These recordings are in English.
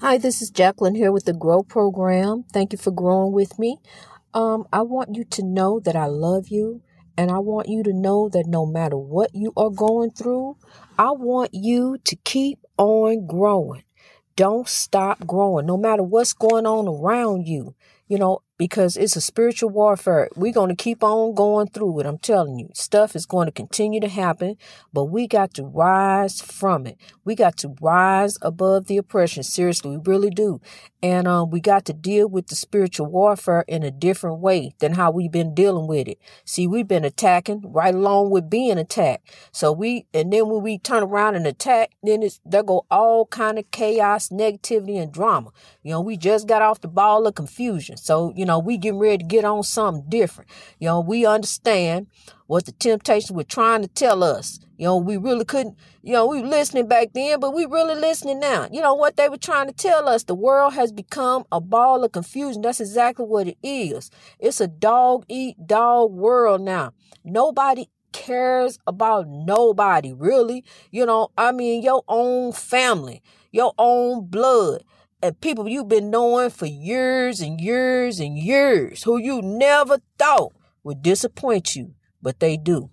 Hi, this is Jacqueline here with the Grow Program. Thank you for growing with me. Um, I want you to know that I love you, and I want you to know that no matter what you are going through, I want you to keep on growing. Don't stop growing, no matter what's going on around you. You know, because it's a spiritual warfare. We're going to keep on going through it. I'm telling you, stuff is going to continue to happen, but we got to rise from it. We got to rise above the oppression. Seriously, we really do. And um, we got to deal with the spiritual warfare in a different way than how we've been dealing with it. See, we've been attacking right along with being attacked. So we, and then when we turn around and attack, then it's, there go all kind of chaos, negativity, and drama. You know, we just got off the ball of confusion. So, you know, we getting ready to get on something different. You know, we understand what the temptations were trying to tell us. You know, we really couldn't, you know, we were listening back then, but we really listening now. You know what they were trying to tell us? The world has become a ball of confusion. That's exactly what it is. It's a dog eat dog world now. Nobody cares about nobody, really. You know, I mean, your own family, your own blood and people you've been knowing for years and years and years who you never thought would disappoint you, but they do.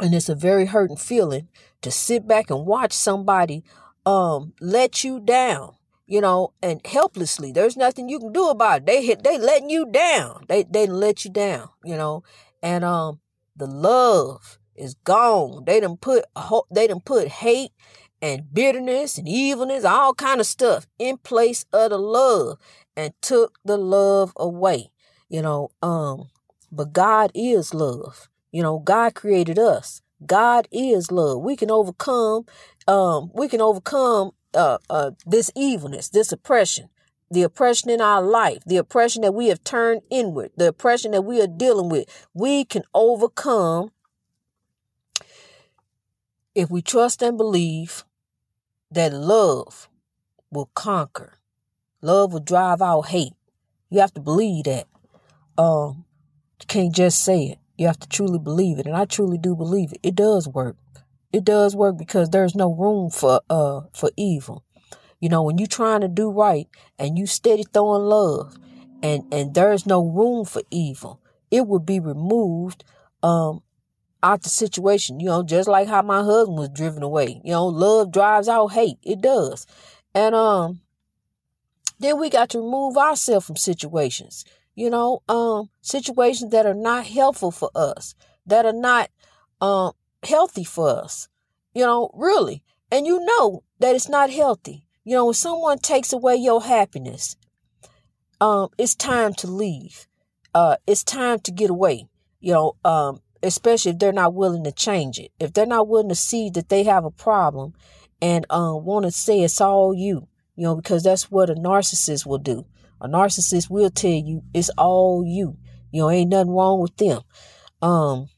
And it's a very hurting feeling to sit back and watch somebody um let you down, you know, and helplessly. There's nothing you can do about it. They hit they letting you down. They they let you down, you know. And um the love is gone. They done put they done put hate and bitterness and evilness, all kind of stuff in place of the love and took the love away. You know, um, but God is love. You know, God created us. God is love. We can overcome, um, we can overcome uh, uh, this evilness, this oppression, the oppression in our life, the oppression that we have turned inward, the oppression that we are dealing with. We can overcome if we trust and believe that love will conquer. Love will drive out hate. You have to believe that. Um, you can't just say it. You have to truly believe it. And I truly do believe it. It does work. It does work because there's no room for uh for evil. You know, when you're trying to do right and you steady throwing love and and there's no room for evil, it will be removed um out the situation, you know, just like how my husband was driven away. You know, love drives out hate. It does. And um then we got to remove ourselves from situations, you know, um, situations that are not helpful for us, that are not um healthy for us. You know, really. And you know that it's not healthy. You know, when someone takes away your happiness, um, it's time to leave. Uh, it's time to get away. You know, um, especially if they're not willing to change it. If they're not willing to see that they have a problem and um, want to say it's all you, you know, because that's what a narcissist will do. A narcissist will tell you it's all you. You know, ain't nothing wrong with them. Um,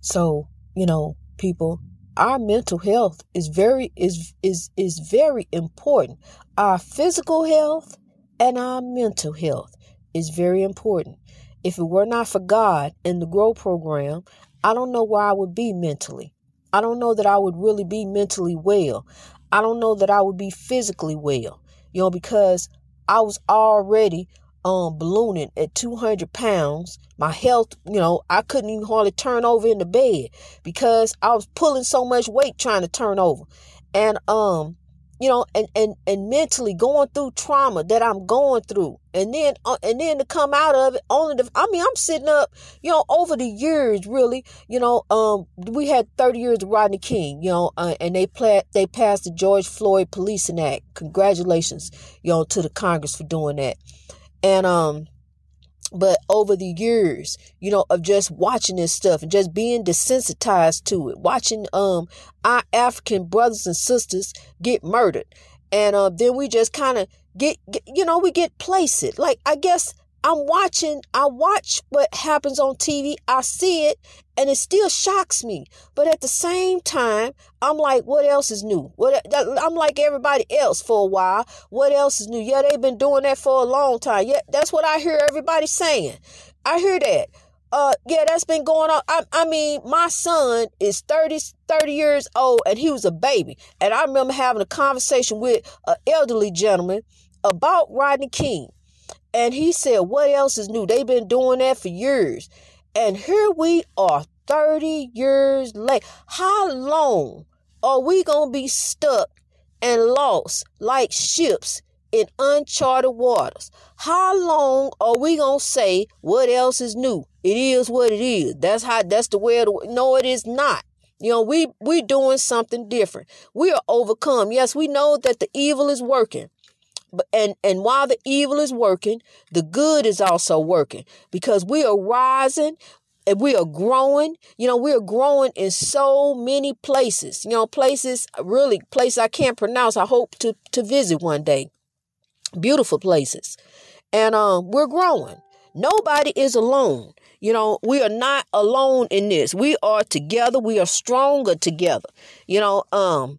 so, you know, people, our mental health is very is is is very important. Our physical health and our mental health is very important. If it were not for God and the Grow program, I don't know where I would be mentally. I don't know that I would really be mentally well. I don't know that I would be physically well, you know, because I was already um ballooning at 200 pounds. My health, you know, I couldn't even hardly turn over in the bed because I was pulling so much weight trying to turn over. And um you know, and, and, and mentally going through trauma that I'm going through. And then, uh, and then to come out of it only to, I mean, I'm sitting up, you know, over the years, really, you know, um, we had 30 years of Rodney King, you know, uh, and they pla- they passed the George Floyd Policing Act. Congratulations, you know, to the Congress for doing that. And, um, but over the years you know of just watching this stuff and just being desensitized to it watching um our african brothers and sisters get murdered. And uh, then we just kind of get, get you know we get placed like i guess I'm watching, I watch what happens on TV. I see it and it still shocks me. But at the same time, I'm like, what else is new? What I'm like everybody else for a while. What else is new? Yeah, they've been doing that for a long time. Yeah, that's what I hear everybody saying. I hear that. uh yeah that's been going on I, I mean my son is 30 30 years old and he was a baby and i remember having a conversation with an elderly gentleman about rodney king and he said what else is new they've been doing that for years and here we are 30 years late how long are we gonna be stuck and lost like ships in uncharted waters. How long are we gonna say what else is new? It is what it is. That's how that's the way it no, it is not. You know, we we doing something different. We are overcome. Yes, we know that the evil is working. And and while the evil is working, the good is also working because we are rising and we are growing. You know, we are growing in so many places. You know, places really places I can't pronounce. I hope to to visit one day beautiful places. And um, we're growing. Nobody is alone. You know, we are not alone in this. We are together. We are stronger together. You know, um,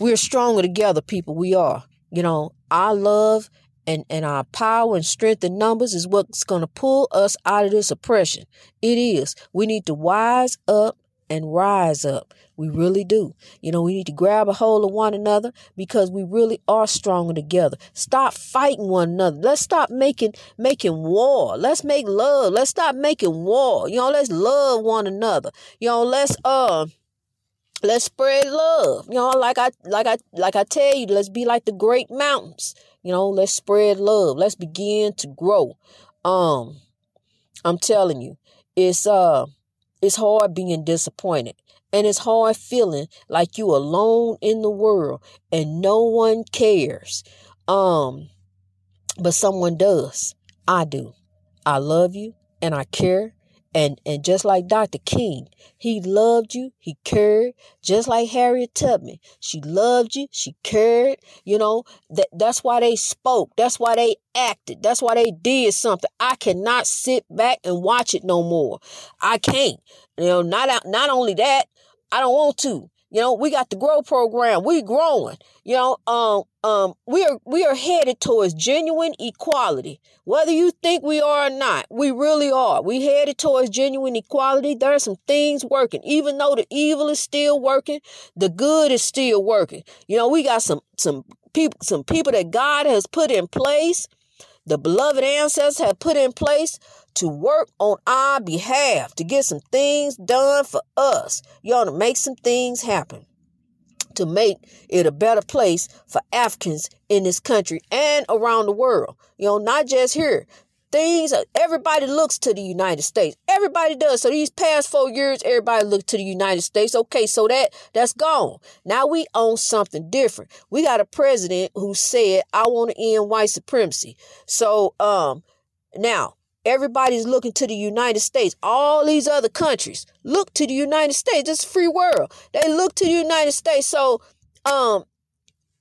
we're stronger together, people. We are. You know, our love and, and our power and strength in numbers is what's going to pull us out of this oppression. It is. We need to wise up and rise up. We really do. You know, we need to grab a hold of one another because we really are stronger together. Stop fighting one another. Let's stop making making war. Let's make love. Let's stop making war. You know, let's love one another. You know, let's uh let's spread love. You know, like I like I like I tell you, let's be like the great mountains. You know, let's spread love. Let's begin to grow. Um I'm telling you, it's uh it's hard being disappointed. And it's hard feeling like you alone in the world and no one cares. Um, but someone does. I do. I love you and I care and and just like Dr. King, he loved you, he cared, just like Harriet Tubman. She loved you, she cared, you know, that that's why they spoke, that's why they acted, that's why they did something. I cannot sit back and watch it no more. I can't. You know, not not only that, I don't want to. You know, we got the grow program. We growing. You know, um, um, we are we are headed towards genuine equality. Whether you think we are or not, we really are. We headed towards genuine equality. There are some things working. Even though the evil is still working, the good is still working. You know, we got some some people some people that God has put in place, the beloved ancestors have put in place to work on our behalf, to get some things done for us. You ought to make some things happen to make it a better place for Africans in this country and around the world. You know, not just here. Things everybody looks to the United States. Everybody does. So these past four years, everybody looked to the United States. Okay, so that that's gone. Now we own something different. We got a president who said, "I want to end white supremacy." So um, now Everybody's looking to the United States. All these other countries look to the United States. It's a free world. They look to the United States. So, um,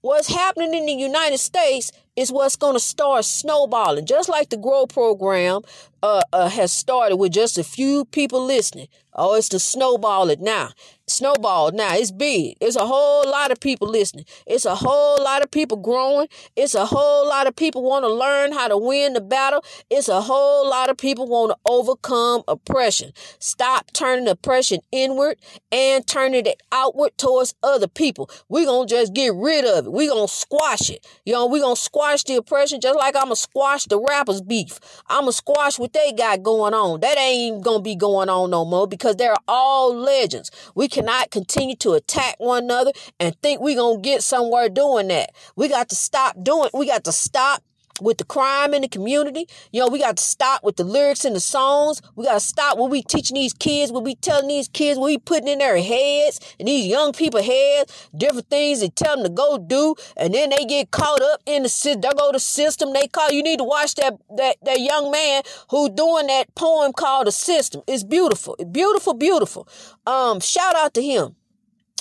what's happening in the United States is what's going to start snowballing. Just like the Grow program uh, uh, has started with just a few people listening. Oh, it's the snowball it now. Snowball now. It's big. It's a whole lot of people listening. It's a whole lot of people growing. It's a whole lot of people want to learn how to win the battle. It's a whole lot of people want to overcome oppression. Stop turning oppression inward and turning it outward towards other people. We're going to just get rid of it. We're going to squash it. You know, we're going to squash the oppression just like I'm going to squash the rappers' beef. I'm going to squash what they got going on. That ain't to be going on no more because they're all legends. We cannot continue to attack one another and think going to get somewhere doing that. We got to stop doing, we got to stop with the crime in the community. You know, we got to stop with the lyrics and the songs. We got to stop what we teaching these kids, what we telling these kids, what we putting in their heads and these young people heads, different things they tell them to go do. And then they get caught up in the system. They go to system. They call, you need to watch that, that, that young man who doing that poem called The System. It's beautiful. Beautiful, beautiful. Um, shout out to him.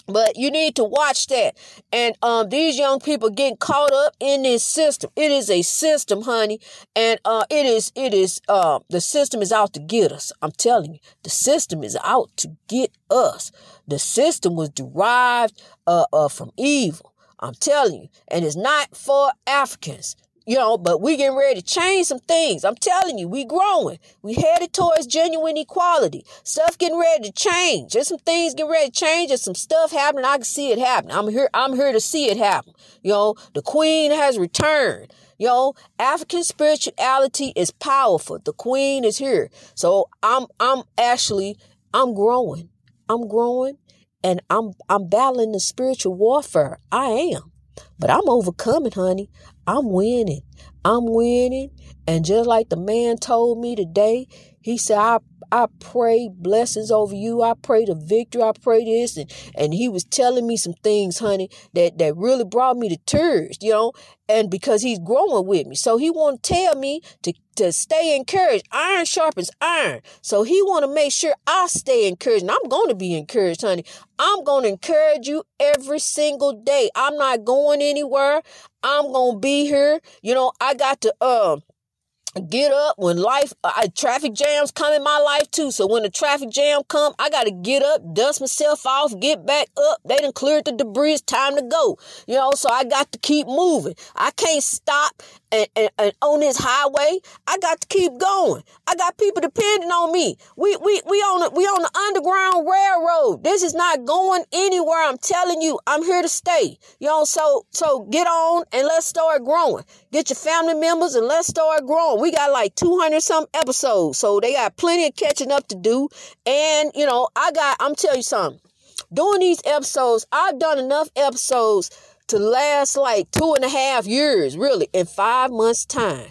But you need to watch that. And um, these young people getting caught up in this system. It is a system, honey. And uh, it is, it is, uh, the system is out to get us. I'm telling you, the system is out to get us. The system was derived uh, uh, from evil. I'm telling you. And it's not for Africans. You know, but we getting ready to change some things. I'm telling you, we growing. We headed towards genuine equality. Stuff getting ready to change. There's some things getting ready to change. There's some stuff happening. I can see it happen. I'm here. I'm here to see it happen. You know, the queen has returned. You know, African spirituality is powerful. The queen is here. So I'm I'm actually I'm growing. I'm growing and I'm I'm battling the spiritual warfare. I am. But I'm overcoming, honey. I'm winning. I'm winning. And just like the man told me today, he said, I I pray blessings over you. I pray the victory. I pray this. And, and he was telling me some things, honey, that, that really brought me to tears, you know, and because he's growing with me. So he want to tell me to, to stay encouraged. Iron sharpens iron. So he want to make sure I stay encouraged. And I'm going to be encouraged, honey. I'm going to encourage you every single day. I'm not going anywhere. I'm to be here. You know, I got to, um, get up when life uh, traffic jams come in my life too so when the traffic jam come i gotta get up dust myself off get back up they done cleared the debris it's time to go you know so i got to keep moving i can't stop and, and, and, on this highway, I got to keep going. I got people depending on me. We we we on the, we on the underground railroad. This is not going anywhere. I'm telling you, I'm here to stay. You know, so so get on and let's start growing. Get your family members and let's start growing. We got like 200 some episodes, so they got plenty of catching up to do. And you know, I got I'm telling you something. Doing these episodes, I've done enough episodes to last like two and a half years, really, in five months' time.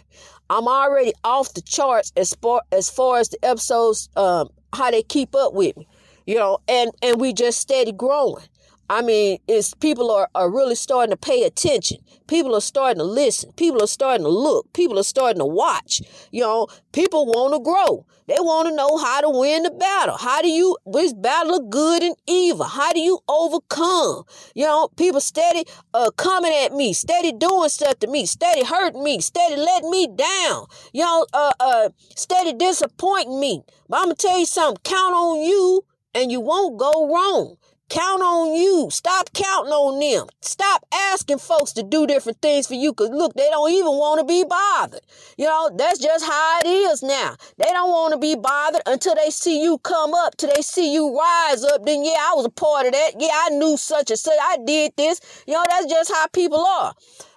I'm already off the charts as far as far as the episodes, um, how they keep up with me, you know, and and we just steady growing. I mean, it's people are, are really starting to pay attention. People are starting to listen. People are starting to look. People are starting to watch. You know, people want to grow. They want to know how to win the battle. How do you, this battle of good and evil? How do you overcome? You know, people steady uh, coming at me, steady doing stuff to me, steady hurting me, steady letting me down. You know, uh, uh, steady disappointing me. But I'm to tell you something. Count on you and you won't go wrong. Count on you. Stop counting on them. Stop asking folks to do different things for you because look, they don't even want to be bothered. You know, that's just how it is now. They don't want to be bothered until they see you come up, till they see you rise up. Then, yeah, I was a part of that. Yeah, I knew such and such. I did this. You know, that's just how people are.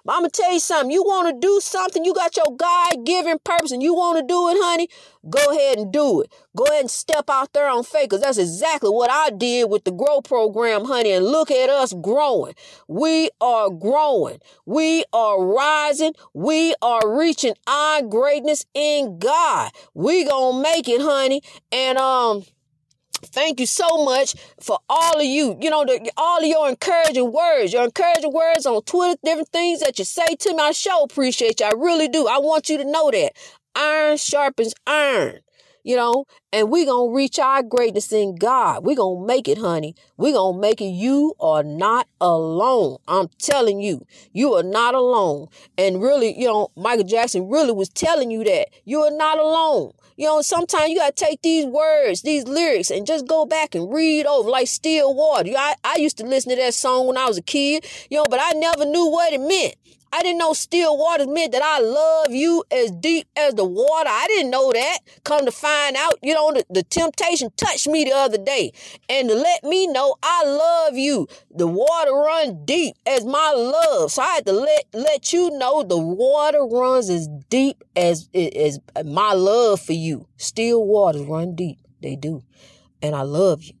I'm going to tell you something. You want to do something, you got your God given purpose, and you want to do it, honey, go ahead and do it. Go ahead and step out there on faith because that's exactly what I did with the Grow program, honey. And look at us growing. We are growing. We are rising. We are reaching our greatness in God. We gonna make it, honey. And, um, Thank you so much for all of you, you know, the, all of your encouraging words, your encouraging words on Twitter, different things that you say to me. I sure appreciate you. I really do. I want you to know that iron sharpens iron you know, and we going to reach our greatness in God. we going to make it, honey. we going to make it. You are not alone. I'm telling you, you are not alone. And really, you know, Michael Jackson really was telling you that you are not alone. You know, sometimes you got to take these words, these lyrics, and just go back and read over like still water. You know, I, I used to listen to that song when I was a kid, you know, but I never knew what it meant. I didn't know still waters meant that I love you as deep as the water. I didn't know that. Come to find out, you know, the, the temptation touched me the other day and to let me know I love you. The water run deep as my love. So I had to let, let you know the water runs as deep as, as my love for you. Still waters run deep. They do. And I love you.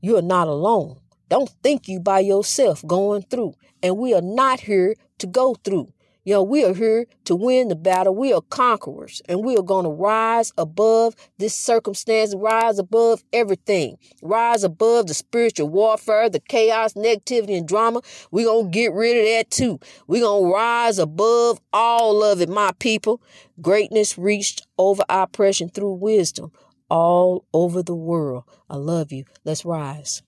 You are not alone. Don't think you by yourself going through. And we are not here to go through. You know, we are here to win the battle. We are conquerors and we are going to rise above this circumstance, rise above everything, rise above the spiritual warfare, the chaos, negativity, and drama. We're going to get rid of that too. We're going to rise above all of it, my people. Greatness reached over oppression through wisdom all over the world. I love you. Let's rise.